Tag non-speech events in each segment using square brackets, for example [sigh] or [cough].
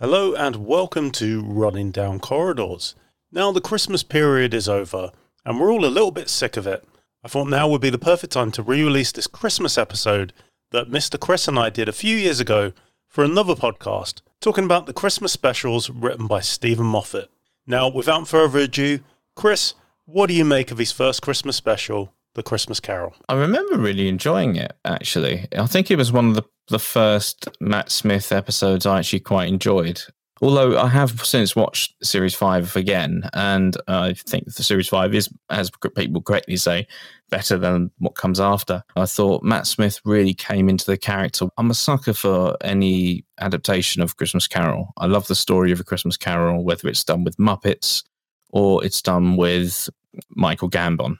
Hello and welcome to Running Down Corridors. Now, the Christmas period is over, and we're all a little bit sick of it. I thought now would be the perfect time to re release this Christmas episode that Mr. Chris and I did a few years ago for another podcast, talking about the Christmas specials written by Steven Moffat. Now, without further ado, Chris, what do you make of his first Christmas special, The Christmas Carol? I remember really enjoying it, actually. I think it was one of the, the first Matt Smith episodes I actually quite enjoyed. Although I have since watched Series 5 again, and I think the Series 5 is, as people correctly say, better than what comes after. I thought Matt Smith really came into the character. I'm a sucker for any adaptation of Christmas Carol. I love the story of a Christmas Carol, whether it's done with Muppets or it's done with Michael Gambon.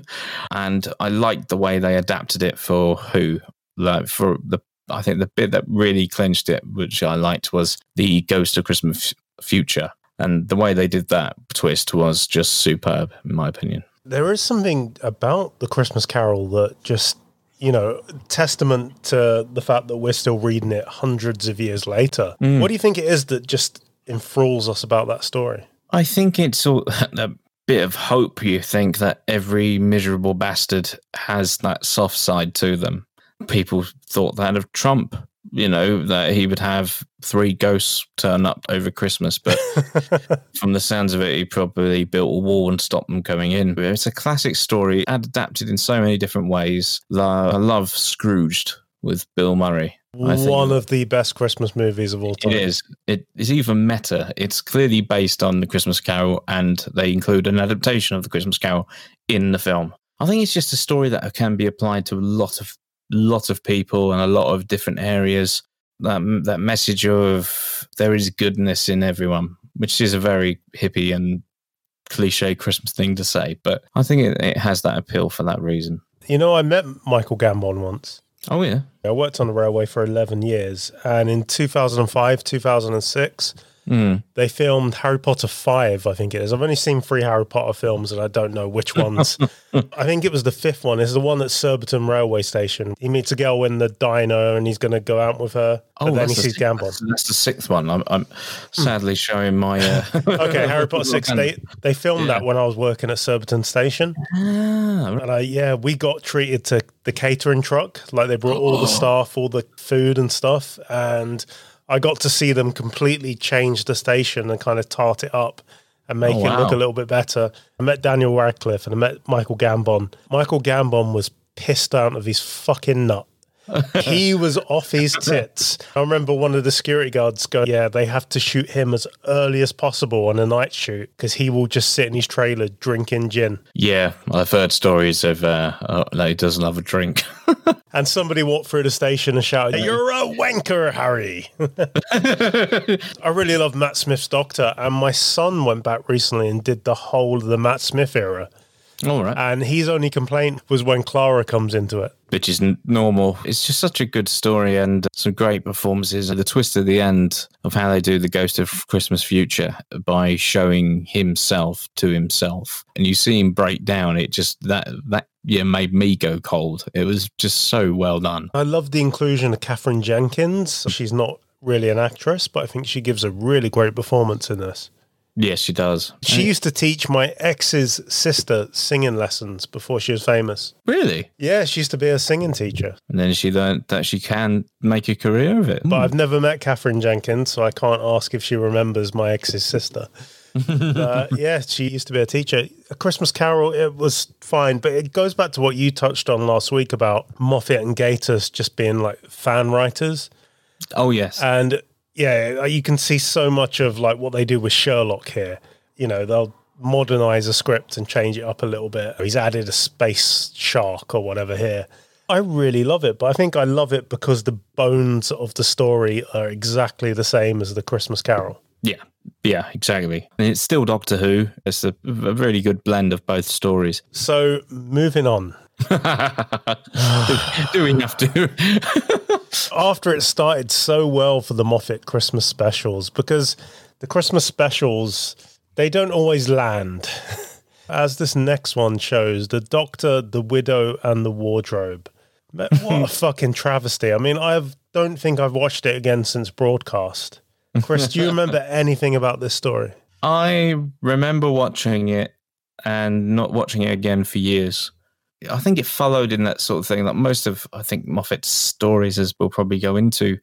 [laughs] and I liked the way they adapted it for Who. Like for the I think the bit that really clinched it, which I liked, was the Ghost of Christmas Future. And the way they did that twist was just superb, in my opinion. There is something about the Christmas Carol that just, you know, testament to the fact that we're still reading it hundreds of years later. Mm. What do you think it is that just enthralls us about that story? I think it's all, [laughs] a bit of hope. You think that every miserable bastard has that soft side to them people thought that of Trump, you know, that he would have three ghosts turn up over Christmas. But [laughs] from the sounds of it, he probably built a wall and stopped them coming in. But it's a classic story, adapted in so many different ways. I love Scrooged with Bill Murray. One of the best Christmas movies of all time. It is. It is even meta. It's clearly based on the Christmas Carol, and they include an adaptation of the Christmas Carol in the film. I think it's just a story that can be applied to a lot of lot of people and a lot of different areas. That that message of there is goodness in everyone, which is a very hippie and cliche Christmas thing to say, but I think it, it has that appeal for that reason. You know, I met Michael Gambon once. Oh yeah, I worked on the railway for eleven years, and in two thousand and five, two thousand and six, Mm. They filmed Harry Potter 5, I think it is. I've only seen three Harry Potter films and I don't know which ones. [laughs] I think it was the fifth one. It's the one at Surbiton Railway Station. He meets a girl in the diner and he's going to go out with her. Oh, then he sees Gambon. That's, that's, the sixth one. I'm, I'm sadly showing my. Uh... [laughs] okay, Harry Potter 6. [laughs] They, they filmed yeah. that when I was working at Surbiton Station. Ah, And I, yeah, we got treated to the catering truck. Like they brought all the [gasps] staff, all the food and stuff. And I got to see them completely change the station and kind of tart it up and make oh, wow. it look a little bit better. I met Daniel Radcliffe and I met Michael Gambon. Michael Gambon was pissed out of his fucking nut he was off his tits. I remember one of the security guards going, "Yeah, they have to shoot him as early as possible on a night shoot because he will just sit in his trailer drinking gin." Yeah, I've heard stories of uh, uh, that he does love a drink. [laughs] and somebody walked through the station and shouted, "You're a wanker, Harry!" [laughs] I really love Matt Smith's Doctor, and my son went back recently and did the whole of the Matt Smith era. All right. And his only complaint was when Clara comes into it. Which is normal. It's just such a good story and some great performances. The twist at the end of how they do the Ghost of Christmas Future by showing himself to himself. And you see him break down. It just, that, that yeah, made me go cold. It was just so well done. I love the inclusion of Katherine Jenkins. She's not really an actress, but I think she gives a really great performance in this. Yes, she does. She used to teach my ex's sister singing lessons before she was famous. Really? Yeah, she used to be a singing teacher. And then she learned that she can make a career of it. But mm. I've never met Katherine Jenkins, so I can't ask if she remembers my ex's sister. [laughs] uh, yeah, she used to be a teacher. A Christmas Carol, it was fine, but it goes back to what you touched on last week about Moffat and Gatiss just being like fan writers. Oh yes, and yeah, uh, you can see so much of like what they do with Sherlock here. You know, they'll modernize a script and change it up a little bit. He's added a space shark or whatever here. I really love it, but I think I love it because the bones of the story are exactly the same as the Christmas Carol. Yeah, yeah, exactly. And it's still Doctor Who. It's a, a really good blend of both stories. So, moving on. [laughs] do, we have to? After it started so well for the Moffat Christmas specials, because the Christmas specials, they don't always land. [laughs] As this next one shows, the Doctor, the Widow, and the Wardrobe. What a [laughs] fucking travesty. I mean, I don't think I've watched it again since broadcast. Chris, do you remember anything about this story? I remember watching it and not watching it again for years. I think it followed in that sort of thing. Like most of, I think Moffat's stories, as we'll probably go into,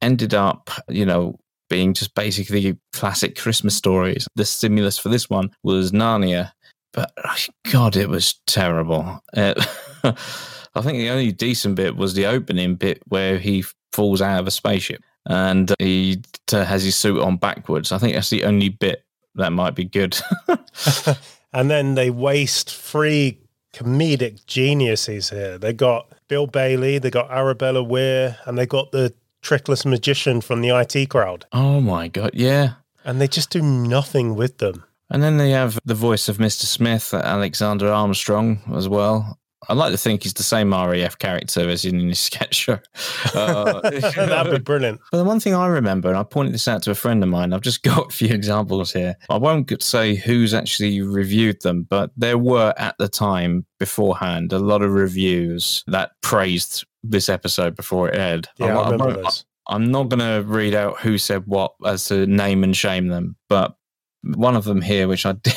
ended up, you know, being just basically classic Christmas stories. The stimulus for this one was Narnia, but oh, God, it was terrible. It, uh, [laughs] I think the only decent bit was the opening bit where he falls out of a spaceship and he has his suit on backwards. I think that's the only bit that might be good. [laughs] [laughs] and then they waste three comedic geniuses here. They got Bill Bailey, they got Arabella Weir, and they got the trickless magician from the IT crowd. Oh my god, yeah. And they just do nothing with them. And then they have the voice of Mr. Smith, Alexander Armstrong, as well. I like to think he's the same RAF character as in his [laughs] sketch show. Uh, [laughs] That'd be brilliant. But the one thing I remember, and I pointed this out to a friend of mine, I've just [laughs] got a few examples here. I won't say who's actually reviewed them, but there were at the time beforehand a lot of reviews that praised this episode before it aired. Yeah, I, I remember those. I'm not going to read out who said what as to name and shame them, but one of them here, which I did.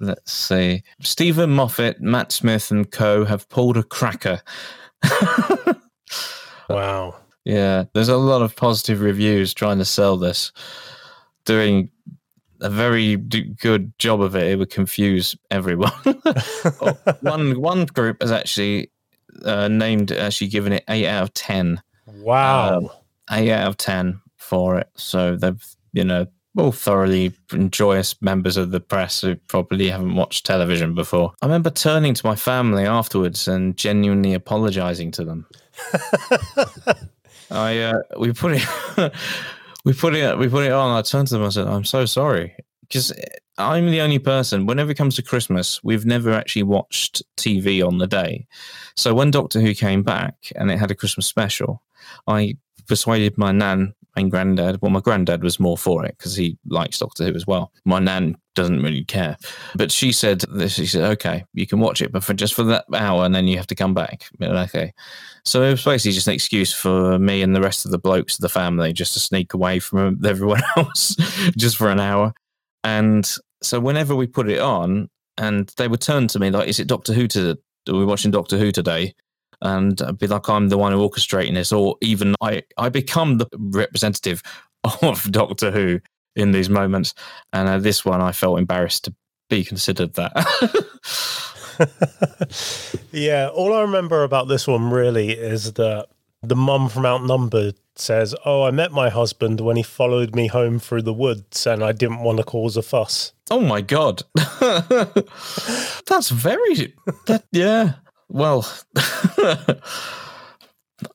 Let's see. Steven Moffat, Matt Smith, and co have pulled a cracker. [laughs] wow. Yeah, there's a lot of positive reviews trying to sell this, doing a very good job of it. It would confuse everyone. [laughs] one one group has actually uh, named actually given it eight out of ten. Wow, um, eight out of ten for it. So they've you know all thoroughly joyous members of the press who probably haven't watched television before. I remember turning to my family afterwards and genuinely apologizing to them. [laughs] I uh, we put it [laughs] we put it we put it on. I turned to them. I said, "I'm so sorry." Because I'm the only person. Whenever it comes to Christmas, we've never actually watched TV on the day. So when Doctor Who came back and it had a Christmas special, I persuaded my nan and granddad. Well, my granddad was more for it because he likes Doctor Who as well. My nan doesn't really care, but she said this. She said, "Okay, you can watch it, but for just for that hour, and then you have to come back." Okay, so it was basically just an excuse for me and the rest of the blokes of the family just to sneak away from [laughs] everyone else [laughs] just for an hour. And so whenever we put it on, and they would turn to me like, "Is it Doctor Who to?" Are we watching Doctor Who today? And be like I'm the one orchestrating this, or even I I become the representative [laughs] of Doctor Who in these moments. And uh, this one, I felt embarrassed to be considered that. [laughs] yeah, all I remember about this one really is that the mum from Outnumbered says, "Oh, I met my husband when he followed me home through the woods, and I didn't want to cause a fuss." Oh my god, [laughs] that's very that yeah. Well, [laughs]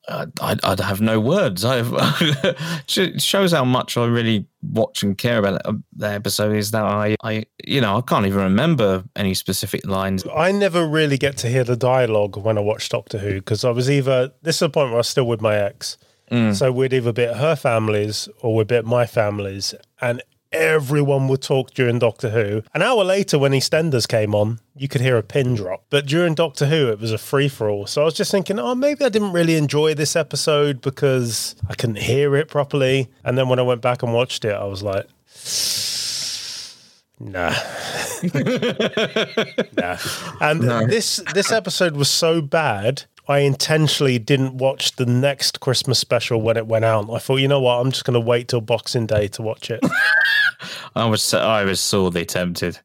I'd, I'd, have no words. [laughs] It shows how much I really watch and care about the episode. Is that I, I, you know, I can't even remember any specific lines. I never really get to hear the dialogue when I watch Doctor Who because I was either this is the point where I was still with my ex, mm. so we'd either be at her family's or we'd be at my family's, and everyone would talk during Doctor Who. An hour later, when EastEnders came on, you could hear a pin drop. But during Doctor Who, it was a free for all. So I was just thinking, oh, maybe I didn't really enjoy this episode because I couldn't hear it properly. And then when I went back and watched it, I was like, [sighs] Nah. [laughs] nah. And no. this this episode was so bad I intentionally didn't watch the next Christmas special when it went out. I thought, you know what, I'm just going to wait till Boxing Day to watch it. [laughs] I was I was sorely tempted,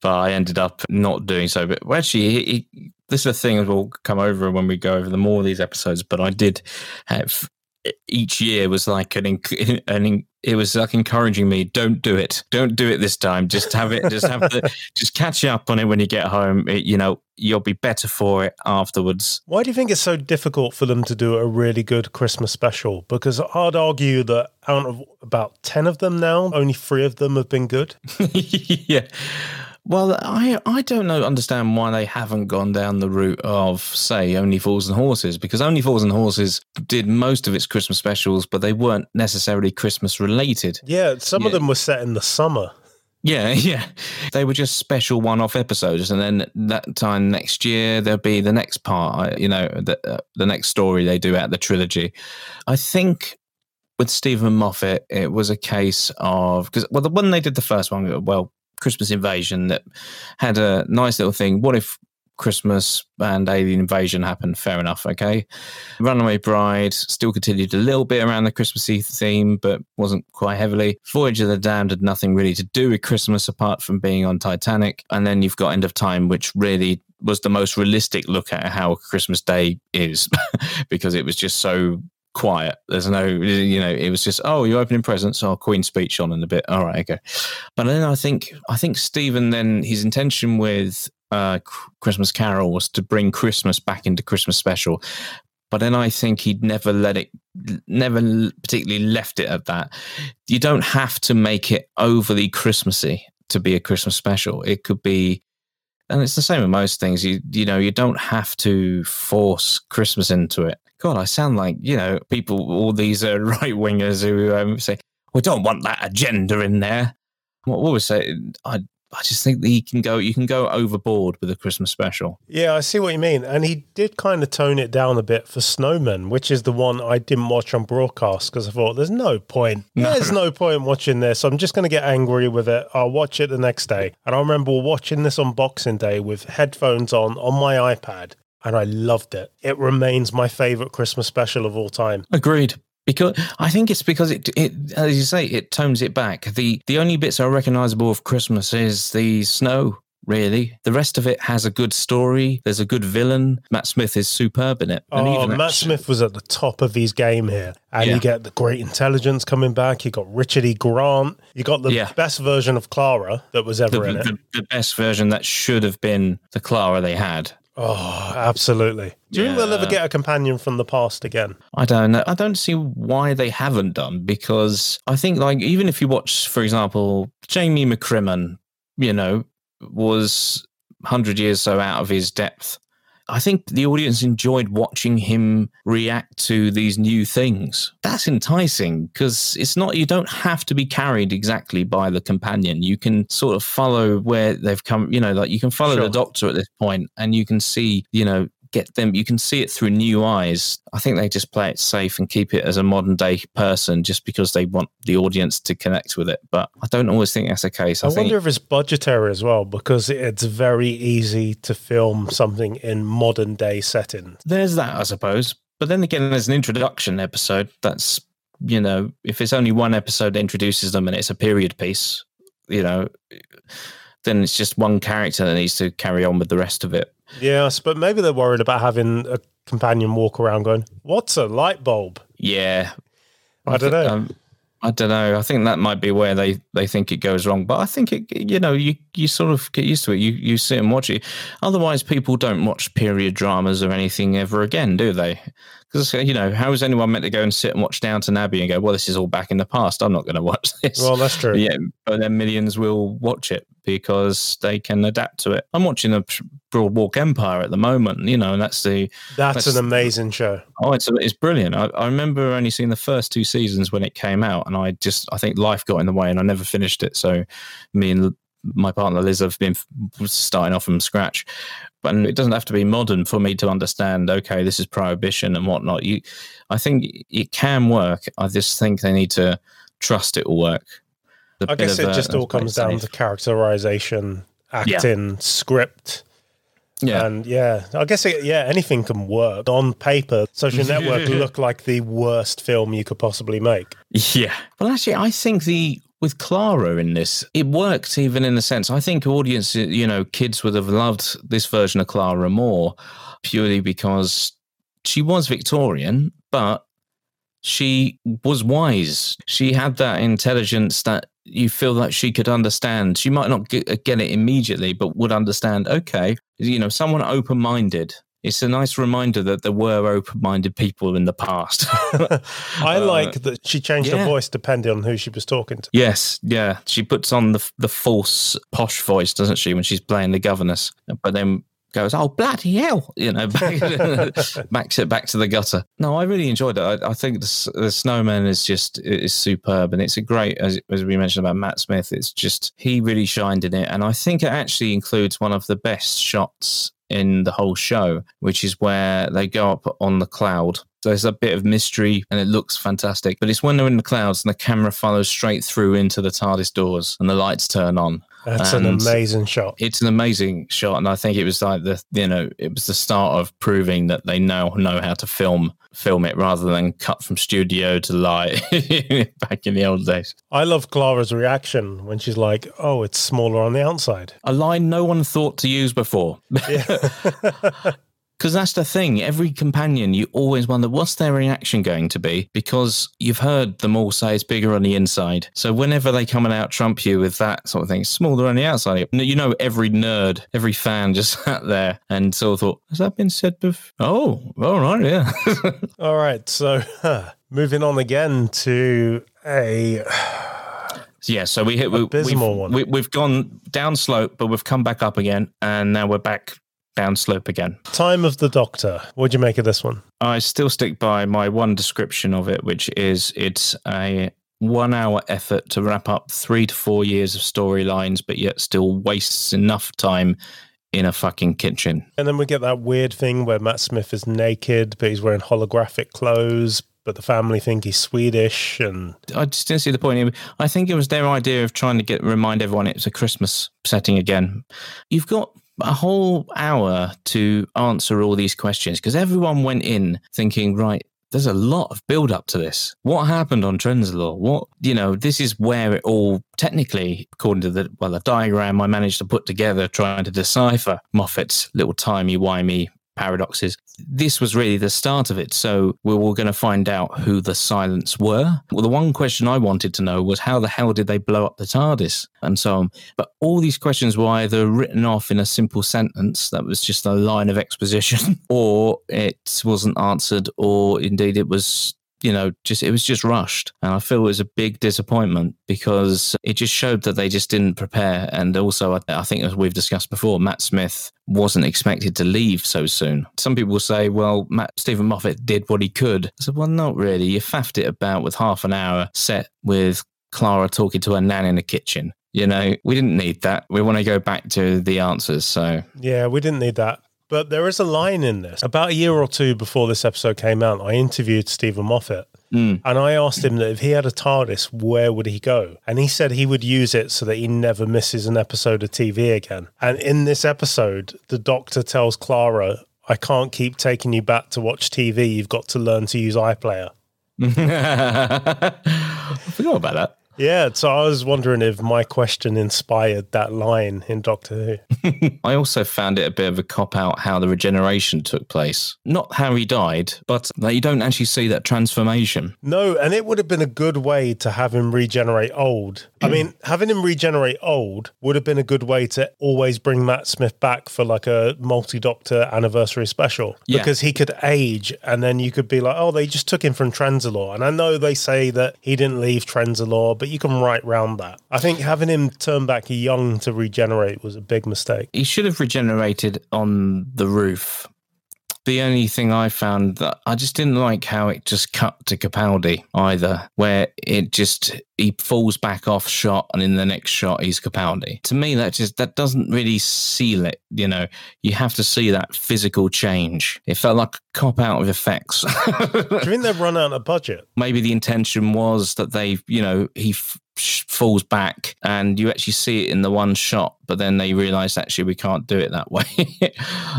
but I ended up not doing so. But actually, he, he, this is a thing we'll come over when we go over the more of these episodes. But I did have each year was like an, [laughs] an it was like encouraging me don't do it. Don't do it this time. Just have it just have the [laughs] just catch up on it when you get home. It, you know you'll be better for it afterwards. Why do you think it's so difficult for them to do a really good christmas special? Because i'd argue that out of about 10 of them now only three of them have been good. [laughs] Yeah well, I I don't know understand why they haven't gone down the route of say Only Fools and Horses because Only Fools and Horses did most of its Christmas specials, but they weren't necessarily Christmas related. Yeah, some yeah. of them were set in the summer. Yeah, [laughs] yeah. They were just special one-off episodes, and then that time next year there'll be the next part. You know, the uh, the next story they do out the trilogy. I think with Steven Moffat, it was a case of because well, the one they did the first one, well, Christmas Invasion, that had a nice little thing. What if Christmas and Alien Invasion happened? Fair enough, okay. Runaway Bride still continued a little bit around the Christmassy theme, but wasn't quite heavily. Voyage of the Damned had nothing really to do with Christmas apart from being on Titanic, and then you've got End of Time, which really was the most realistic look at how Christmas Day is [laughs] because it was just so quiet. There's no, you know, it was just, oh, you're opening presents. Oh, Queen speech on in a bit. All right, okay. But then I think, I think Steven then his intention with uh, Christmas Carol was to bring Christmas back into Christmas special. But then I think he'd never let it, never particularly left it at that. You don't have to make it overly Christmassy to be a Christmas special. It could be and it's the same with most things. You you know you don't have to force Christmas into it. God, I sound like you know people, all these uh, [laughs] right wingers who um, say we don't want that agenda in there. What, what was say? I I just think that he can go. You can go overboard with a Christmas special. Yeah, I see what you mean, and he did kind of tone it down a bit for Snowman, which is the one I didn't watch on broadcast because I thought there's no point. No. There's no point watching this. I'm just going to get angry with it. I'll watch it the next day. And I remember watching this on Boxing Day with headphones on on my iPad, and I loved it. It remains my favorite Christmas special of all time. Agreed because I think it's because it, it, as you say, it tones it back. the The only bits are recognizable of Christmas is the snow. Really, the rest of it has a good story. There's a good villain. Matt Smith is superb in it. And oh, Matt Smith was at the top of his game here, and yeah. you get the great intelligence coming back. You got Richard E. Grant. You got the yeah. best version of Clara that was ever the, in it. The, the best version that should have been the Clara they had. Oh, absolutely. Do you yeah. think they'll ever get a companion from the past again? I don't know. I don't see why they haven't done because I think, like, even if you watch, for example, Jamie McCrimmon, you know, was 100 years so out of his depth I think the audience enjoyed watching him react to these new things. That's enticing because it's not, you don't have to be carried exactly by the companion. You can sort of follow where they've come, you know, like you can follow sure. the doctor at this point and you can see, you know, get them you can see it through new eyes. I think they just play it safe and keep it as a modern day person just because they want the audience to connect with it. But i don't always think that's the case. I, I wonder if it's budgetary as well because it's very easy to film something in modern day settings. There's that i suppose. But then again there's an introduction episode that's you know if it's only one episode that introduces them and it's a period piece you know then it's just one character that needs to carry on with the rest of it Yes, but maybe they're worried about having a companion walk around going, "What's a light bulb?" Yeah, I, don't know. Um, I don't know. I think that might be where they, they think it goes wrong. But I think it, you know, you, you sort of get used to it. You you sit and watch it. Otherwise, people don't watch period dramas or anything ever again, do they? Because you know, how is anyone meant to go and sit and watch Downton Abbey and go, "Well, this is all back in the past. I'm not going to watch [laughs] this." Well, that's true. Yeah, but then millions will watch it because they can adapt to it. I'm watching a Boardwalk Empire at the moment, you know, and that's the that's, that's an amazing show. Oh, it's it's brilliant. I, I remember only seeing the first two seasons when it came out, and I just I think life got in the way, and I never finished it. So me and my partner Liz have been starting off from scratch. But it doesn't have to be modern for me to understand. Okay, this is prohibition and whatnot. You, I think it can work. I just think they need to trust it will work. I guess it uh, just all comes down to characterization, acting, yeah. script. Yeah. And yeah, I guess it, yeah, anything can work. On paper, Social [laughs] Network looked like the worst film you could possibly make. Yeah. Well, actually, I think the with Clara in this, it worked even in a sense. I think audience, you know, kids would have loved this version of Clara more purely because she was Victorian, but she was wise. She had that intelligence that you feel like she could understand. She might not get it immediately, but would understand, okay, you know, someone open minded it's a nice reminder that there were open-minded people in the past. [laughs] I uh, like that she changed yeah. her voice depending on who she was talking to. Yes, yeah, she puts on the the false posh voice, doesn't she, when she's playing the governess? But then goes, "Oh bloody hell!" You know, [laughs] back, [laughs] backs it back to the gutter. No, I really enjoyed it. I, I think the, the, Snowman is just is superb, and it's a great as, as we mentioned about Matt Smith. It's just he really shined in it, and I think it actually includes one of the best shots in the whole show, which is where they go up on the cloud So there's a bit of mystery and it looks fantastic. But it's when they're in the clouds and the camera follows straight through into the TARDIS doors and the lights turn on. That's and an amazing shot. It's an amazing shot, and I think it was like the you know it was the start of proving that they now know how to film film it rather than cut from studio to light [laughs] back in the old days. I love Clara's reaction when she's like, "Oh, it's smaller on the outside." A line no one thought to use before. Yeah. [laughs] Because that's the thing. Every companion, you always wonder what's their reaction going to be because you've heard them all say it's bigger on the inside. So whenever they come and out trump you with that sort of thing, smaller on the outside, you know, every nerd, every fan [laughs] just sat there and sort of thought, has that been said before? Oh, all right, yeah. [laughs] all right. So huh, moving on again to a. Yeah, so we hit we, we've, we, we've gone down slope, but we've come back up again, and now we're back downslope again. Time of the Doctor. What do you make of this one? I still stick by my one description of it, which is it's a one hour effort to wrap up three to four years of storylines, but yet still wastes enough time in a fucking kitchen. And then we get that weird thing where Matt Smith is naked, but he's wearing holographic clothes. But the family think he's Swedish, and I just didn't see the point. I think it was their idea of trying to get remind everyone it's a Christmas setting again. You've got a whole hour to answer all these questions because everyone went in thinking, right, there's a lot of build up to this. What happened on Trenzalore? What, you know, this is where it all technically, according to the, well, the diagram I managed to put together trying to decipher Moffat's little timey-wimey paradoxes. This was really the start of it. So we were going to find out who the Silence were. Well, the one question I wanted to know was how the hell did they blow up the TARDIS and so on. But all these questions were either written off in a simple sentence that was just a line of exposition, [laughs] or it wasn't answered, or indeed it was you know, just it was just rushed. And I feel it was a big disappointment because it just showed that they just didn't prepare. And also, I, I, think as we've discussed before, Matt Smith wasn't expected to leave so soon. Some people say, well, Matt Steven Moffat did what he could. I said, well, not really. You faffed it about with half an hour set with Clara talking to her nan in the kitchen. You know, we didn't need that. We want to go back to the answers. So, yeah, we didn't need that. But there is a line in this. About a year or two before this episode came out, I interviewed Steven Moffat. Mm. And I asked him that if he had a TARDIS, where would he go? And he said he would use it so that he never misses an episode of TV again. And in this episode, the doctor tells Clara, I can't keep taking you back to watch TV. You've got to learn to use iPlayer. [laughs] I forgot about that. Yeah, so I was wondering if my question inspired that line in Doctor Who. [laughs] I also found it a bit of a cop out how the regeneration took place. Not how he died, but that you don't actually see that transformation. No, and it would have been a good way to have him regenerate old. I mean, [clears throat] having him regenerate old would have been a good way to always bring Matt Smith back for like a multi Doctor anniversary special yeah. because he could age and then you could be like, oh, they just took him from Trenzalore. And I know they say that he didn't leave Trenzalore, but but you can write round that. I think having him turn back young to regenerate was a big mistake. He should have regenerated on the roof the only thing I found that I just didn't like how it just cut to Capaldi either, where it just he falls back off shot and in the next shot he's Capaldi. To me, that just that doesn't really seal it. You know, you have to see that physical change. It felt like a cop out of effects. Do you think they've run out of budget? [laughs] Maybe the intention was that they, you know, he f- falls back and you actually see it in the one shot but then they realized actually we can't do it that [laughs] way.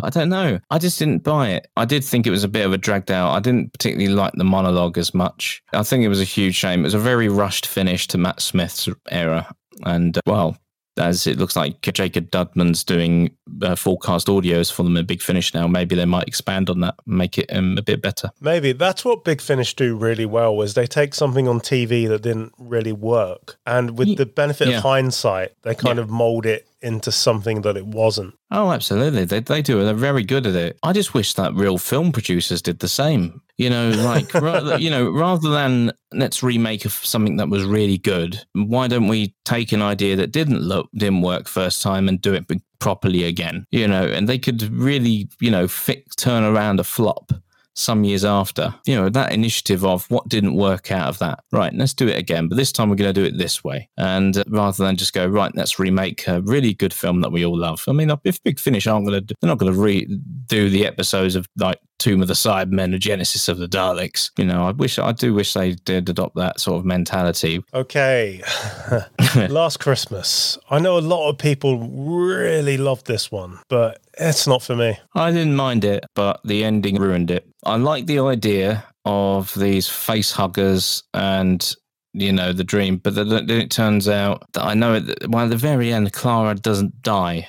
I don't know. I just didn't buy it. I did think it was a bit of a dragged out. I didn't particularly like the monologue as much. I think it was a huge shame. It was a very rushed finish to matt smith's era. And uh, well as it looks like Jacob Dudman's doing uh, fullcast audios for them in Big Finish now. Maybe they might expand on that, make it um, a bit better. Maybe that's what Big Finish do really well. Is they take something on TV that didn't really work, and with the benefit yeah. of hindsight, they kind yeah. of mold it into something that it wasn't. Oh, absolutely. They, they do. They're very good at it. I just wish that real film producers did the same. You know, like, [laughs] you know, rather than let's remake something that was really good, why don't we take an idea that didn't look, didn't work first time and do it properly again? You know, and they could really, you know, fix, turn around a flop some years after. You know, that initiative of what didn't work out of that. Right, let's do it again, but this time we're going to do it this way. And uh, rather than just go, right, let's remake a really good film that we all love. I mean, if Big Finish aren't going to, they're not going to redo the episodes of like Tomb of the Cybermen, a Genesis of the Daleks. You know, I wish I do wish they did adopt that sort of mentality. Okay, [laughs] Last Christmas. I know a lot of people really loved this one, but it's not for me. I didn't mind it, but the ending ruined it. I like the idea of these face huggers and you know the dream but then it turns out that i know it well at the very end clara doesn't die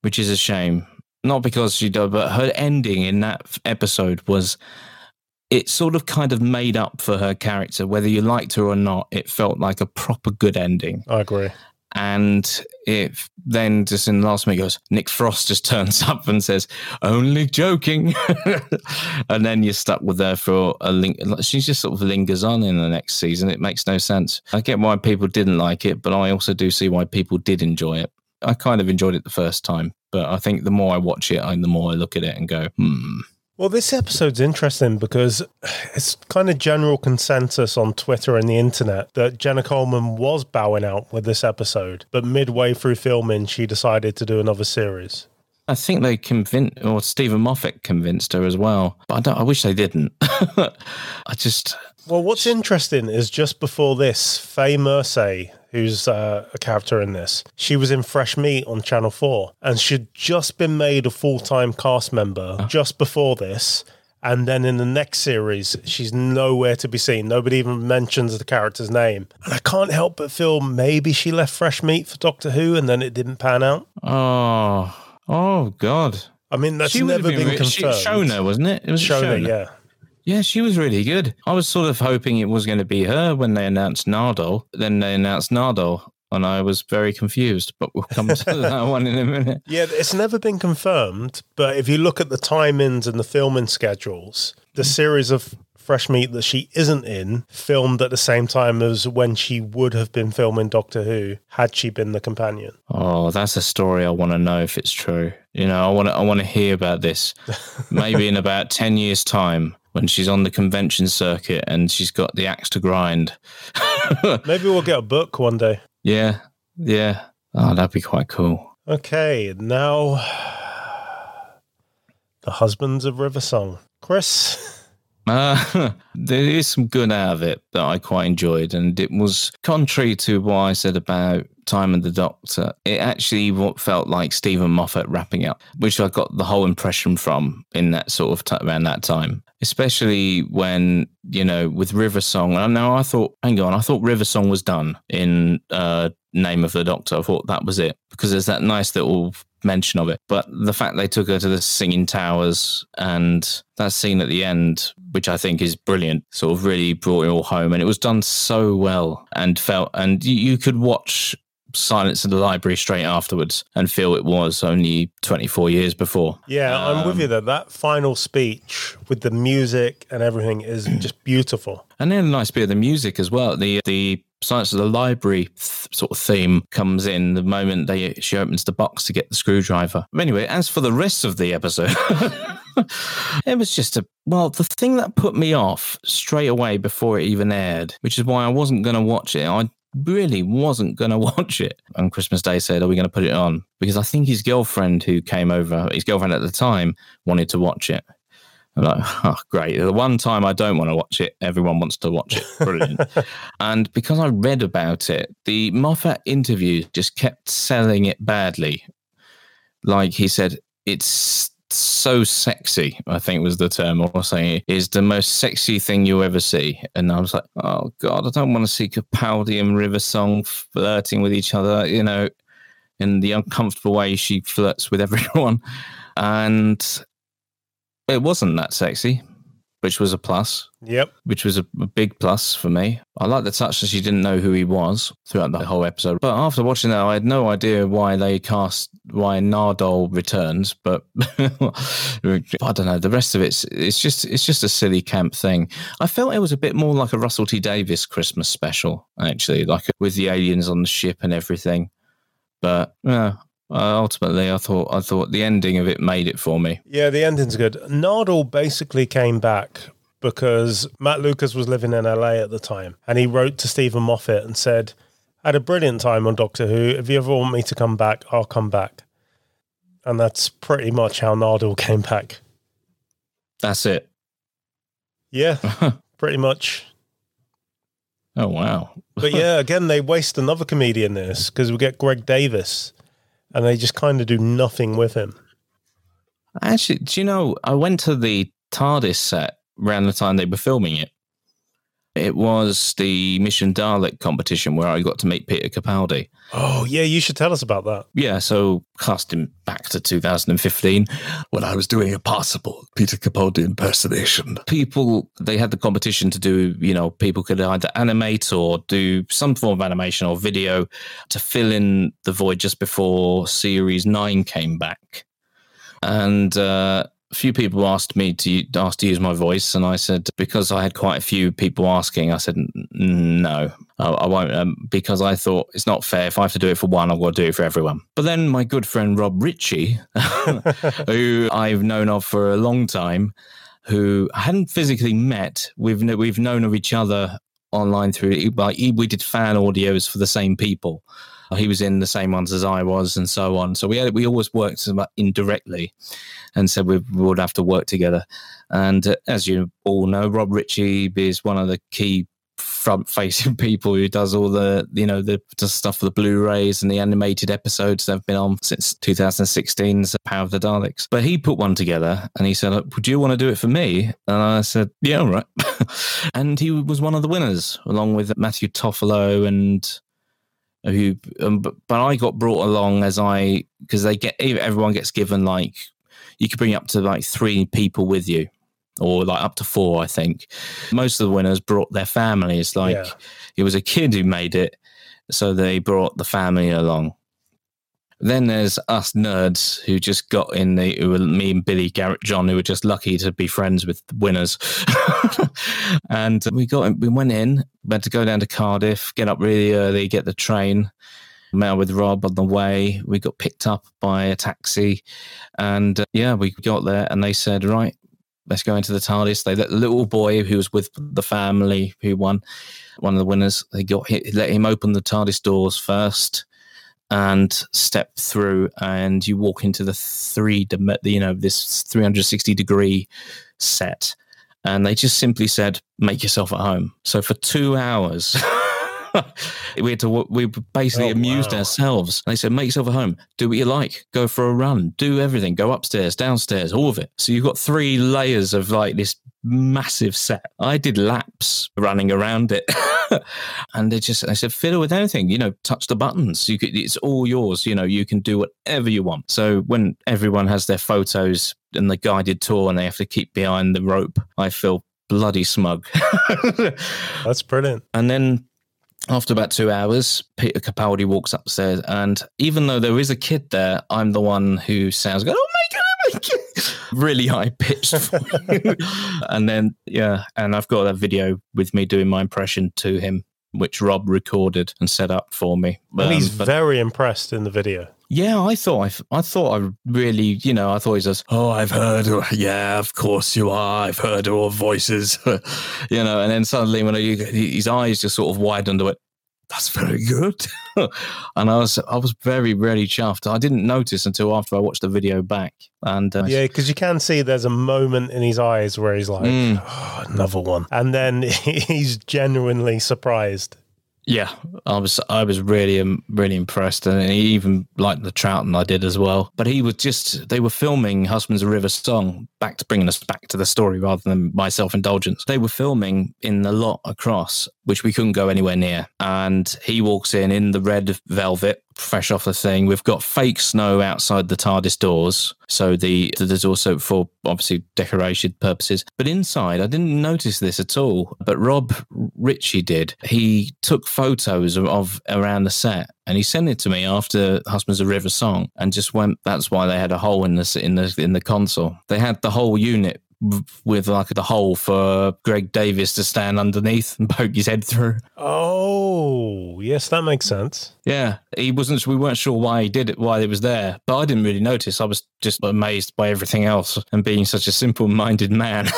which is a shame not because she died but her ending in that episode was it sort of kind of made up for her character whether you liked her or not it felt like a proper good ending i agree and it then just in the last minute goes, Nick Frost just [laughs] turns up and says, only joking. [laughs] and then you're stuck with her for a link. She just sort of lingers on in the next season. It makes no sense. I get why people didn't like it, but I also do see why people did enjoy it. I kind of enjoyed it the first time, but I think the more I watch it, and the more I look at it and go, hmm well, this episode's interesting because it's kind of general consensus on Twitter and the internet that Jenna Coleman was bowing out with this episode, but midway through filming, she decided to do another series. I think they convinced, or Steven Moffat convinced her as well. But I, I wish they didn't. [laughs] I just. Well, what's interesting is just before this, Faye Marsay, who's uh, a character in this. She was in Fresh Meat on Channel 4 and she'd just been made a full time cast member oh. just before this. And then in the next series, she's nowhere to be seen. Nobody even mentions the character's name. And I can't help but feel maybe she left Fresh Meat for Doctor Who and then it didn't pan out. Oh, oh, God. I mean, that's she never been, been confirmed. Shona, wasn't it? It was Shona, Shona, yeah. Yeah, she was really good. I was sort of hoping it was going to be her when they announced Nardole. Then they announced Nardole, and I was very confused. But we'll come to [laughs] that one in a minute. Yeah, it's never been confirmed. But if you look at the timings and the filming schedules, the mm. series of Fresh Meat that she isn't in filmed at the same time as when she would have been filming Doctor Who had she been the companion. Oh, that's a story I want to know if it's true. You know, I want to I want to hear about this. [laughs] Maybe in about 10 years time when she's on the convention circuit and she's got the axe to grind. [laughs] Maybe we'll get a book one day. Yeah, yeah. Oh, that'd be quite cool. Okay, now the husbands of River Song. Chris. [laughs] Uh, there is some good out of it that I quite enjoyed, and it was contrary to what I said about Time and the Doctor. It actually felt like Steven Moffat wrapping up, which I got the whole impression from in that sort of t- around that time. Especially when you know with River Song. I know I thought, hang on, I thought River Song was done in uh, Name of the Doctor. I thought that was it because there's that nice little mention of it. But the fact they took her to the Singing Towers and that scene at the end, which I think is brilliant, sort of really brought it all home. And it was done so well and felt, and you, could watch Silence in the Library straight afterwards and feel it was only 24 years before. Yeah, um, I'm with you um, there. That final speech with the music and everything is [clears throat] just beautiful. And then a nice bit of the music as well. The the Silence of the Library th- sort of theme comes in the moment they she opens the box to get the screwdriver. Anyway, as for the rest of the episode, [laughs] it was just a well, the thing that put me off straight away before it even aired, which is why I wasn't going to watch it. I really wasn't going [laughs] to watch it. On Christmas Day, said, "Are we going to put it on?" Because I think his girlfriend, who came over, his girlfriend at the time, wanted to watch it. I'm like, oh, [laughs] great. The one time I don't want to watch it, everyone wants to watch it. [laughs] Brilliant. and because I read about it, the Moffat interview just kept selling it badly. Like he said, it's so sexy, I think was the term, or saying is the most sexy thing you ever see. And I was like, oh God, I don't want to see Capaldi and River Song flirting with each other, you know, in the uncomfortable way she flirts with [laughs] everyone. And it wasn't that sexy, which was a plus. Yep. Which was a, a big plus for me. I like the touch that she didn't know who he was throughout the whole episode. But after watching that, I had no idea why they cast why Nardole returns. But [laughs] I don't know. The rest of it's it's just it's just a silly camp thing. I felt it was a bit more like a Russell T Davies Christmas special, actually, like with the aliens on the ship and everything. But yeah, uh, ultimately, I thought I thought the ending of it made it for me. Yeah, the ending's good. Nardole basically came back because Matt Lucas was living in LA at the time, and he wrote to Steven Moffat and said, "I had a brilliant time on Doctor Who. If you ever want me to come back, I'll come back." And that's pretty much how Nardole came back. That's it. Yeah, [laughs] pretty much. Oh wow! but yeah, again, they waste another comedian in this because we get Greg Davies, and they just kind of do nothing with him. Actually, do you know? I went to the TARDIS set around the time they were filming it. It was the Mission Dalek competition where I got to meet Peter Capaldi. Oh, yeah, you should tell us about that. Yeah, so casting back to 2015 when I was doing a possible Peter Capaldi impersonation. People, they had the competition to do, you know, people could either animate or do some form of animation or video to fill in the void just before Series 9 came back. And, uh, a few people asked me to ask to use my voice, and I said because I had quite a few people asking, I said no, I, won't, um, because I thought it's not fair. If I have to do it for one, I've got to do it for everyone. But then my good friend Rob Ritchie, [laughs] who I've known of for a long time, who I hadn't physically met, we've we've known of each other online through like we did fan audios for the same people. He was in the same ones as I was, and so on. So we had, we always worked indirectly, and said we would have to work together. And uh, as you all know, Rob Ritchie is one of the key front facing [laughs] people who does all the you know the, the stuff for the blu-rays and the animated episodes that have been on since 2016's power of the daleks but he put one together and he said would you want to do it for me and i said yeah all right [laughs] and he was one of the winners along with matthew toffolo and who um, but, but i got brought along as i because they get everyone gets given like you could bring up to like three people with you or like up to four i think most of the winners brought their families like yeah. it was a kid who made it so they brought the family along then there's us nerds who just got in the who were me and Billy Garrett John who were just lucky to be friends with winners. [laughs] and we got we went in, we had to go down to Cardiff, get up really early, get the train. Met with Rob on the way. We got picked up by a taxi, and uh, yeah, we got there, and they said, "Right, let's go into the TARDIS." They let the little boy who was with the family who won, one of the winners, they got let him open the TARDIS doors first, and step through and you walk into the three you know this 360 degree set and they just simply said make yourself at home. So for two hours [laughs] we had to we basically oh, amused wow. ourselves. They said make yourself at home. Do what you like. Go for a run. Do everything. Go upstairs downstairs all of it. So you've got three layers of like this massive set. I did laps running around it [laughs] [laughs] and they just, I said, fiddle with anything, you know, touch the buttons. You could, it's all yours. You know, you can do whatever you want. So when everyone has their photos and the guided tour and they have to keep behind the rope, I feel bloody smug. [laughs] That's brilliant. And then after about two hours, Peter Capaldi walks upstairs, and even though there is a kid there, I'm the one who sounds, "Oh my my god!" Really high pitched [laughs] and then, yeah, and I've got that video with me doing my impression to him, which Rob recorded and set up for me. And um, he's but, very impressed in the video. Yeah, I thought I, I thought I really, you know, I thought he says, "Oh, I've heard, yeah, of course you are. I've heard all voices," [laughs] you know. And then suddenly, when he, his eyes just sort of widened, went, that's very good. [laughs] and I was I was very very chuffed. I didn't notice until after I watched the video back. And uh, yeah, because you can see there's a moment in his eyes where he's like, mm. oh, another one, and then [laughs] he's genuinely surprised. Yeah, I was I was really um, really impressed, and he even liked the Troughton I did as well. But he was just they were filming Husbands of River Song back to bringing us back to the story rather than my self indulgence. They were filming in the lot across, which we couldn't go anywhere near, and he walks in in the red velvet fresh off the thing. We've got fake snow outside the TARDIS doors. So the there's also for obviously decoration purposes. But inside, I didn't notice this at all. But Rob Ritchie did. He took photos of, of around the set and he sent it to me after Husbands of River Song and just went. That's why they had a hole in the in the in the console. They had the whole unit with like the hole for Greg Davies to stand underneath and [laughs] poke his head through. Oh, yes, that makes sense. Yeah, he wasn't. We weren't sure why he did it, why it was there, but I didn't really notice. I was just amazed by everything else, and being such a simple-minded man,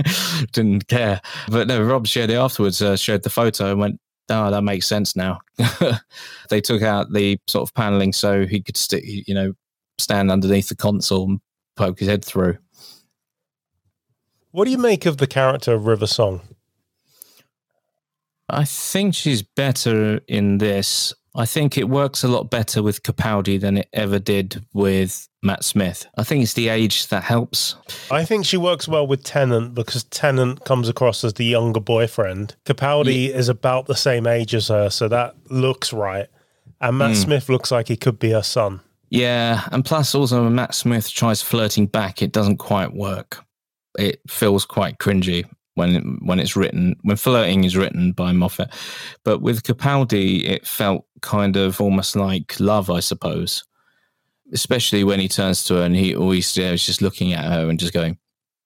[laughs] didn't care. But no, Rob shared it afterwards. Uh, showed the photo and went, "Oh, that makes sense now." [laughs] they took out the sort of paneling so he could stick, you know, stand underneath the console and poke his head through. What do you make of the character of River Song? I think she's better in this. I think it works a lot better with Capaldi than it ever did with Matt Smith. I think it's the age that helps. I think she works well with Tennant because Tennant comes across as the younger boyfriend. Capaldi yeah. is about the same age as her, so that looks right. And Matt mm. Smith looks like he could be her son. Yeah, and plus also when Matt Smith tries flirting back, it doesn't quite work. It feels quite cringy when when it's written when flirting is written by Moffat. But with Capaldi, it felt kind of almost like love, I suppose. Especially when he turns to her and he always yeah, was just looking at her and just going,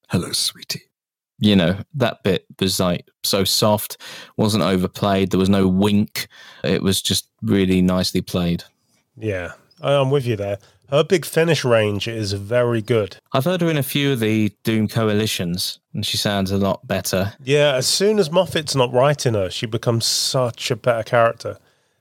"Hello, sweetie." You know that bit was like so soft, wasn't overplayed. There was no wink. It was just really nicely played. Yeah, I'm with you there. Her big finish range is very good. I've heard her in a few of the Doom coalitions, and she sounds a lot better. Yeah, as soon as Moffat's not writing her, she becomes such a better character.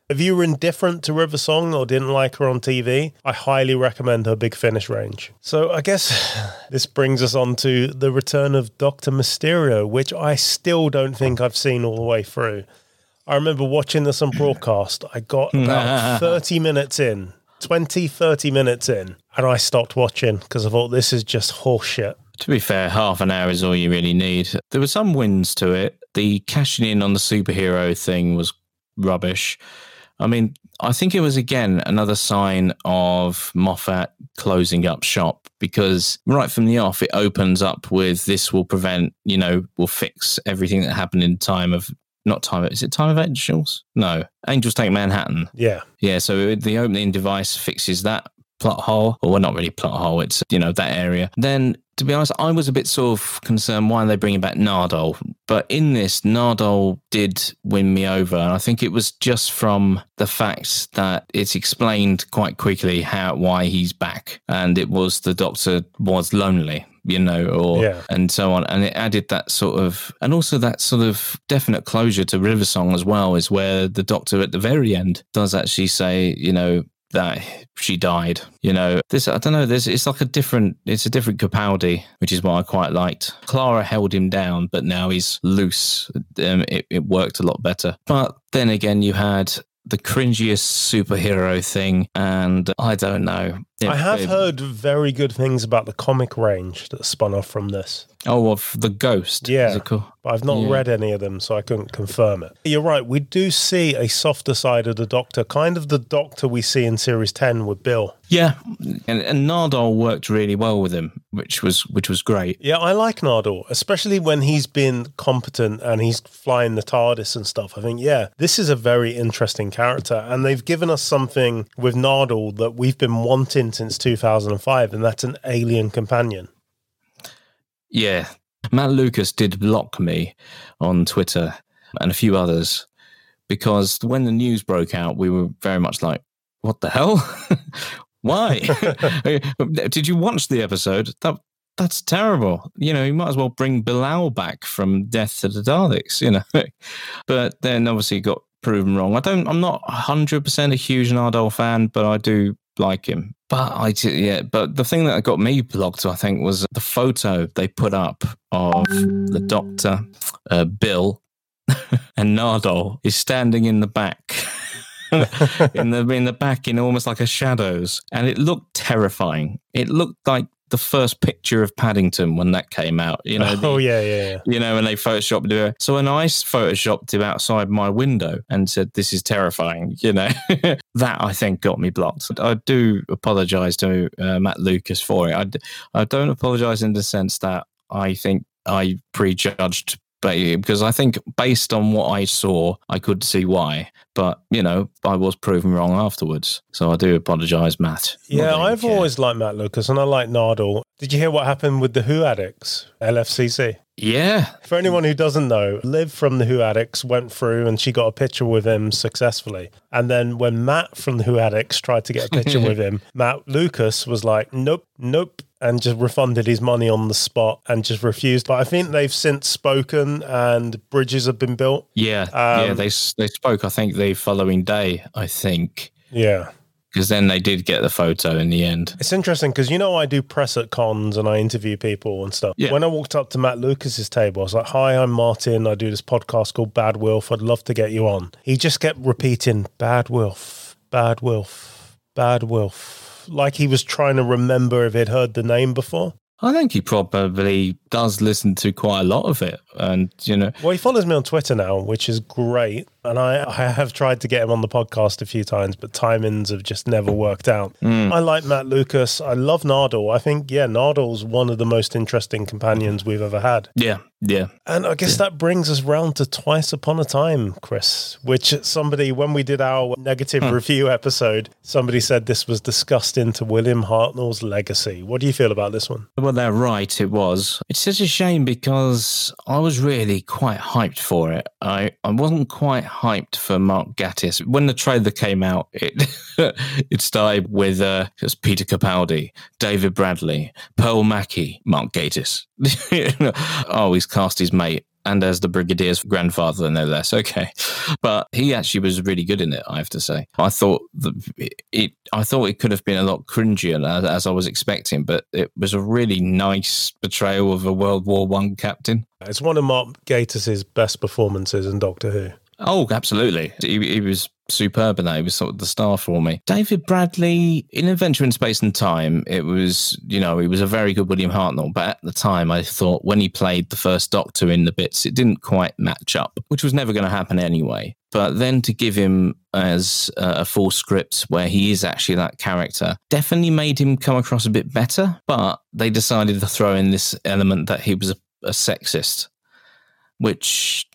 If you were indifferent to River Song or didn't like her on TV, I highly recommend her big finish range. So I guess [laughs] this brings us on to the return of Doctor Mysterio, which I still don't think I've seen all the way through. I remember watching this on broadcast. I got about [laughs] 30 minutes in 20, 30 minutes in, and I stopped watching because I thought this is just horseshit. To be fair, half an hour is all you really need. There were some wins to it. The cashing in on the superhero thing was rubbish. I mean, I think it was again another sign of Moffat closing up shop because right from the off, it opens up with this will prevent, you know, will fix everything that happened in time of not time. Is it Time of Angels? No, Angels Take Manhattan. Yeah, yeah. So the opening device fixes that plot hole, or well, not really plot hole. It's you know that area. Then to be honest, I was a bit sort of concerned why are they bringing back Nardole? But in this, Nardole did win me over. And I think it was just from the fact that it's explained quite quickly how why he's back. And it was the doctor was lonely you know, or yeah. and so on. And it added that sort of, and also that sort of definite closure to River Song as well, is where the doctor at the very end does actually say, you know, that she died. You know, this I don't know. This it's like a different. It's a different Capaldi, which is what I quite liked. Clara held him down, but now he's loose. Um, it, it worked a lot better. But then again, you had the cringiest superhero thing, and I don't know. I have heard very good things about the comic range that spun off from this. Oh, of the Ghost. Yeah, cool? but I've not yeah. read any of them, so I couldn't confirm it. You're right. We do see a softer side of the Doctor, kind of the Doctor we see in Series Ten with Bill. Yeah, and, and Nardole worked really well with him, which was which was great. Yeah, I like Nardole, especially when he's been competent and he's flying the TARDIS and stuff. I think, yeah, this is a very interesting character, and they've given us something with Nardole that we've been wanting since 2005, and that's an alien companion. Yeah. Matt Lucas did block me on Twitter and a few others because when the news broke out, we were very much like, what the hell? [laughs] Why? [laughs] did you watch the episode? That that's terrible. You know, you might as well bring Bellal back from Death to the Daleks, you know. [laughs] but then obviously got proven wrong. I don't I'm not 100% a huge Nardole fan, but I do like him. But I yeah, but the thing that got me blocked, I think, was the photo they put up of the doctor, uh, Bill, [laughs] and Nardole is standing in the back. [laughs] in the in the back in almost like a shadows and it looked terrifying it looked like the first picture of Paddington when that came out. You know, [laughs] oh the, yeah, yeah, yeah. You know, and they photoshopped it. So when I photoshopped him outside my window and said, "This is terrifying," you know, [laughs] that I think got me blocked. I do apologize to uh, Matt Lucas for it. I, I don't apologize in the sense that I think I prejudged because I think based on what I saw, I could see why. But you know, I was proven wrong afterwards, so I do apologise, Matt. Yeah, I've care. always liked Matt Lucas, and I like Nardole. Did you hear what happened with the Who addicts, LFCC? Yeah. For anyone who doesn't know, Liv from the Who Addicts went through and she got a picture with him successfully. And then when Matt from the Who Addicts tried to get a picture [laughs] with him, Matt Lucas was like, nope, nope, and just refunded his money on the spot and just refused. But I think they've since spoken and bridges have been built. Yeah. Um, yeah. They, they spoke, I think, the following day, I think. Yeah because then they did get the photo in the end. It's interesting because you know I do press at cons and I interview people and stuff. Yeah. When I walked up to Matt Lucas's table, I was like, "Hi, I'm Martyn. I do this podcast called Bad Wilf. I'd love to get you on." He just kept repeating, "Bad Wilf, Bad Wilf, Bad Wilf," like he was trying to remember if he'd heard the name before. I think he probably does listen to quite a lot of it, and you know, Well, he follows me on Twitter now, which is great. And I, I have tried to get him on the podcast a few times, but timings have just never worked out. Hmm. I like Matt Lucas. I love Nardole. I think, yeah, Nardole's one of the most interesting companions we've ever had. yeah, yeah, And I guess that brings us round to Twice Upon a Time, Chris, which somebody, when we did our negative review episode, somebody said this was discussed into William Hartnell's legacy. What do you feel about this one? Well, they're right. It was. It's such a shame because I was really quite hyped for it. I, I wasn't quite hyped for Mark Gatiss. When the trailer came out, it [laughs] it started with uh, was Peter Capaldi, David Bradley, Pearl Mackie, Mark Gatiss. [laughs] oh, he's cast his mate. And as the Brigadier's grandfather, no less. [laughs] Okay, but he actually was really good in it. I have to say. I thought it. I thought it could have been a lot cringier as, as I was expecting, but it was a really nice portrayal of a World War One captain. It's one of Mark Gatiss's best performances in Doctor Who. Oh, absolutely. He, he was superb in that. He was sort of the star for me. David Bradley in Adventure in Space and Time, it was, you know, he was a very good William Hartnell. But at the time, I thought when he played the first Doctor in the bits, it didn't quite match up, which was never going to happen anyway. But then to give him as a full script where he is actually that character definitely made him come across a bit better. But they decided to throw in this element that he was a, a sexist, which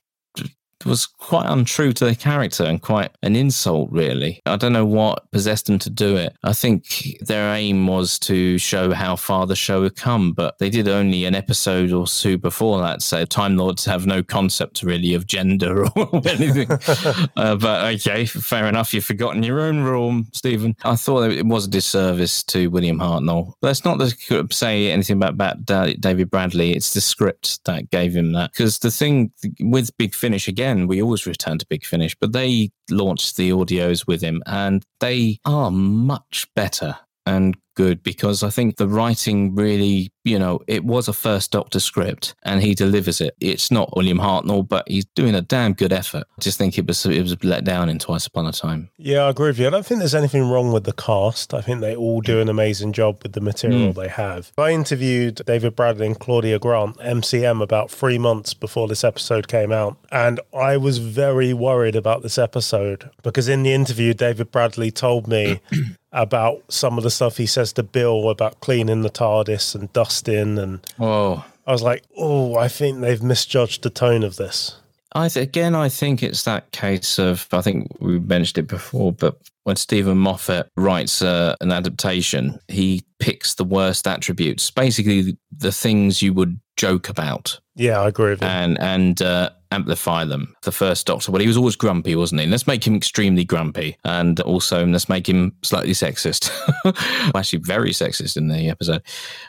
was quite untrue to the character and quite an insult, really. I don't know what possessed them to do it. I think their aim was to show how far the show had come, but they did only an episode or two before that. So Time Lords have no concept really of gender [laughs] or anything. [laughs] uh, but okay, fair enough. You've forgotten your own rule, Steven. I thought it was a disservice to William Hartnell. That's not to say anything about David Bradley. It's the script that gave him that. Because the thing with Big Finish again, we always return to Big Finish, but they launched the audios with him and they are much better and good because I think the writing really, you know, it was a first Doctor script and he delivers it. It's not William Hartnell, but he's doing a damn good effort. I just think it was it was let down in Twice Upon a Time. Yeah, I agree with you. I don't think there's anything wrong with the cast. I think they all do an amazing job with the material mm. they have. I interviewed David Bradley and Claudia Grant, MCM, about three months before this episode came out, and I was very worried about this episode because in the interview, David Bradley told me [clears throat] about some of the stuff he says to Bill about cleaning the TARDIS and dusting. And oh, I was like, oh, I think they've misjudged the tone of this. I th- again, I think it's that case of I think we mentioned it before, but when Steven Moffat writes uh, an adaptation, he picks the worst attributes, basically the things you would joke about. Yeah, I agree with you. And and uh, amplify them. The first Doctor, well, he was always grumpy, wasn't he? Let's make him extremely grumpy, and also let's make him slightly sexist. [laughs] Actually, very sexist in the episode.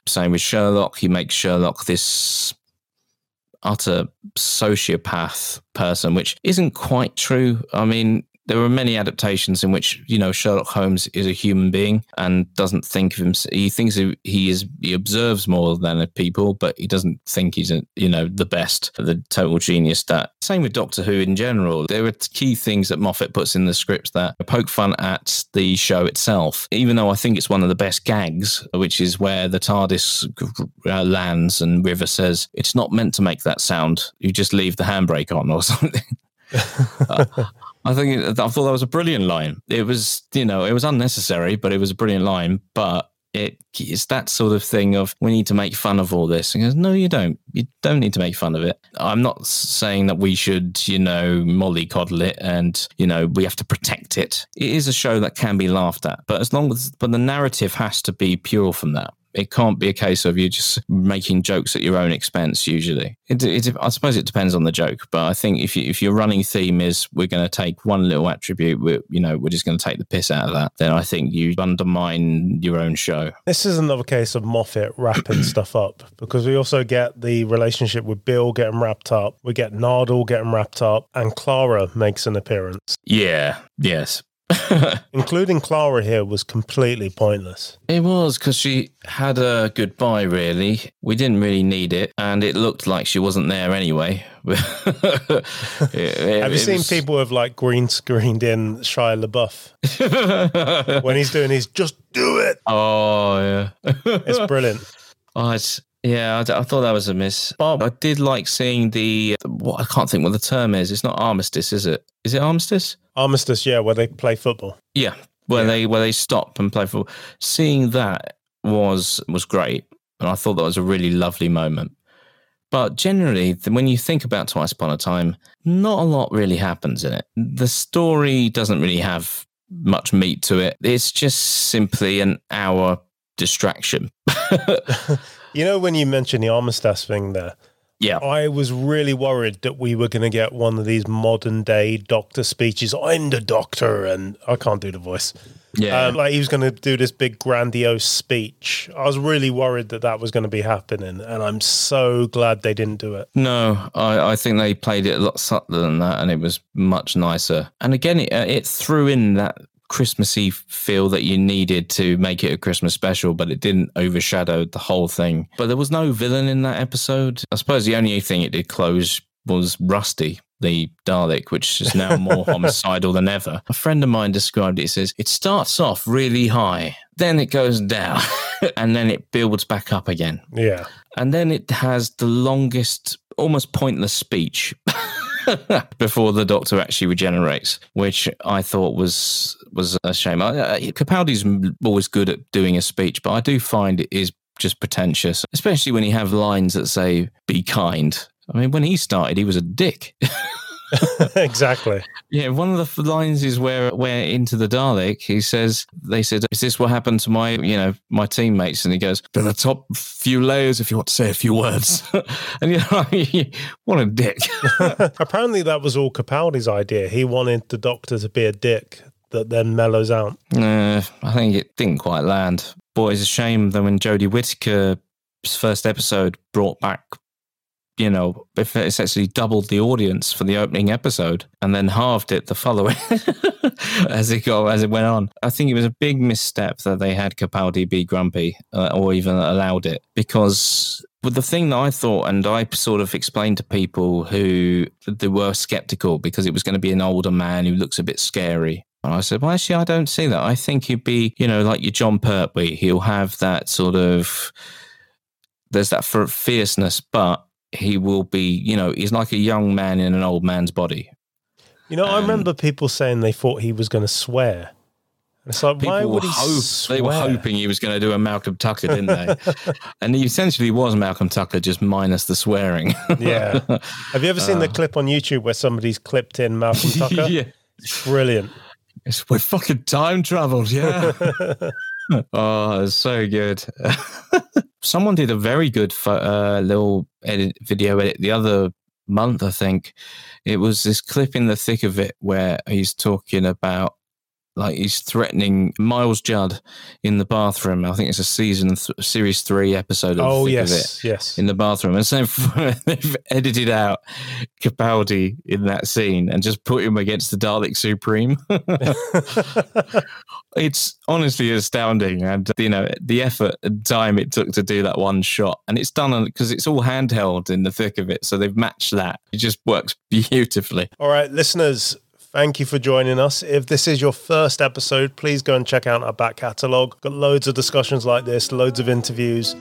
Same with Sherlock. He makes Sherlock this utter sociopath person, which isn't quite true. I mean, there are many adaptations in which you know Sherlock Holmes is a human being and doesn't think of him. He thinks he is he observes more than people, but he doesn't think he's a, you know the best, the total genius. That same with Doctor Who in general. There are key things that Moffat puts in the scripts that poke fun at the show itself. Even though I think it's one of the best gags, which is where the TARDIS uh, lands and River says it's not meant to make that sound. You just leave the handbrake on or [laughs] something. [laughs] uh, I think I thought that was a brilliant line. It was, you know, it was unnecessary, but it was a brilliant line. But it is that sort of thing of we need to make fun of all this. And goes, no, you don't. You don't need to make fun of it. I'm not saying that we should, you know, mollycoddle it and you know we have to protect it. It is a show that can be laughed at, but as long as but the narrative has to be pure from that it can't be a case of you just making jokes at your own expense. Usually, it, it, I suppose it depends on the joke, but I think if you, if your running theme is we're going to take one little attribute, we're, you know, we're just going to take the piss out of that, then I think you undermine your own show. This is another case of Moffat wrapping [clears throat] stuff up because we also get the relationship with Bill getting wrapped up, we get Nardole getting wrapped up, and Clara makes an appearance. Yeah. Yes [laughs] including Clara here, was completely pointless. It was because she had a goodbye, really. We didn't really need it, and it looked like she wasn't there anyway. [laughs] it, it, Have you seen was... people have like green screened in Shia LaBeouf [laughs] when he's doing his just do it? Oh, yeah. it's brilliant. Oh, it's yeah, I, I, thought that was a miss. But I did like seeing the, what I can't think what the term is. It's not armistice, is it? Is it armistice? Armistice, yeah, where they play football. Yeah, where yeah. they where they stop and play football. Seeing that was was great, and I thought that was a really lovely moment. But generally, when you think about Twice Upon a Time, not a lot really happens in it. The story doesn't really have much meat to it. It's just simply an hour distraction. [laughs] [laughs] You know, when you mentioned the armistice thing there, yeah, I was really worried that we were going to get one of these modern day doctor speeches. I'm the doctor, and I can't do the voice. Yeah, um, like he was going to do this big grandiose speech. I was really worried that that was going to be happening, and I'm so glad they didn't do it. No, I, I think they played it a lot subtler than that, and it was much nicer. And again, it, uh, it threw in that Christmassy feel that you needed to make it a Christmas special, but it didn't overshadow the whole thing. But there was no villain in that episode. I suppose the only thing it did close was Rusty, the Dalek, which is now more [laughs] homicidal than ever. A friend of mine described it. He says it starts off really high, then it goes down, [laughs] and then it builds back up again. Yeah. And then it has the longest, almost pointless speech. [laughs] before the Doctor actually regenerates, which I thought was was a shame. I, Capaldi's always good at doing a speech, but I do find it is just pretentious, especially when you have lines that say "be kind." I mean, when he started, he was a dick. [laughs] [laughs] exactly. Yeah, one of the lines is where where into the Dalek he says they said, "Is this what happened to my you know my teammates?" And he goes, "To the top few layers, if you want to say a few words." [laughs] and you know, what a dick. Apparently, that was all Capaldi's idea. He wanted the Doctor to be a dick that then mellows out. Uh, I think it didn't quite land. Boy, it's a shame that when Jodie Whittaker's first episode brought back you know, if it's actually doubled the audience for the opening episode and then halved it the following [laughs] as it go as it went on. I think it was a big misstep that they had Capaldi be grumpy uh, or even allowed it because but the thing that I thought, and I sort of explained to people who they were skeptical because it was going to be an older man who looks a bit scary. And I said, well, actually, I don't see that. I think he'd be, you know, like your Jon Pertwee. He'll have that sort of, there's that fierceness, but he will be, you know, he's like a young man in an old man's body. You know, um, I remember people saying they thought he was going to swear. It's like, why would he hope, swear? They were hoping he was going to do a Malcolm Tucker, didn't they? [laughs] and he essentially was Malcolm Tucker, just minus the swearing. yeah. [laughs] Have you ever seen uh, the clip on YouTube where somebody's clipped in Malcolm [laughs] Tucker? yeah. It's brilliant. It's, we fucking time traveled, yeah. [laughs] oh, it's so good. [laughs] Someone did a very good uh, little edit, video edit the other month, I think. It was this clip in the thick of it where he's talking about like he's threatening Miles Judd in the bathroom. I think it's a season th- series three episode. Of oh yes, yes, in the bathroom, and so [laughs] they've edited out Capaldi in that scene and just put him against the Dalek Supreme. [laughs] [laughs] it's honestly astounding, and you know the effort and time it took to do that one shot, and it's done because it's all handheld in the thick of it, so they've matched that. It just works beautifully. All right, listeners Thank you for joining us. If this is your first episode, please go and check out our back catalogue. Got loads of discussions like this, loads of interviews,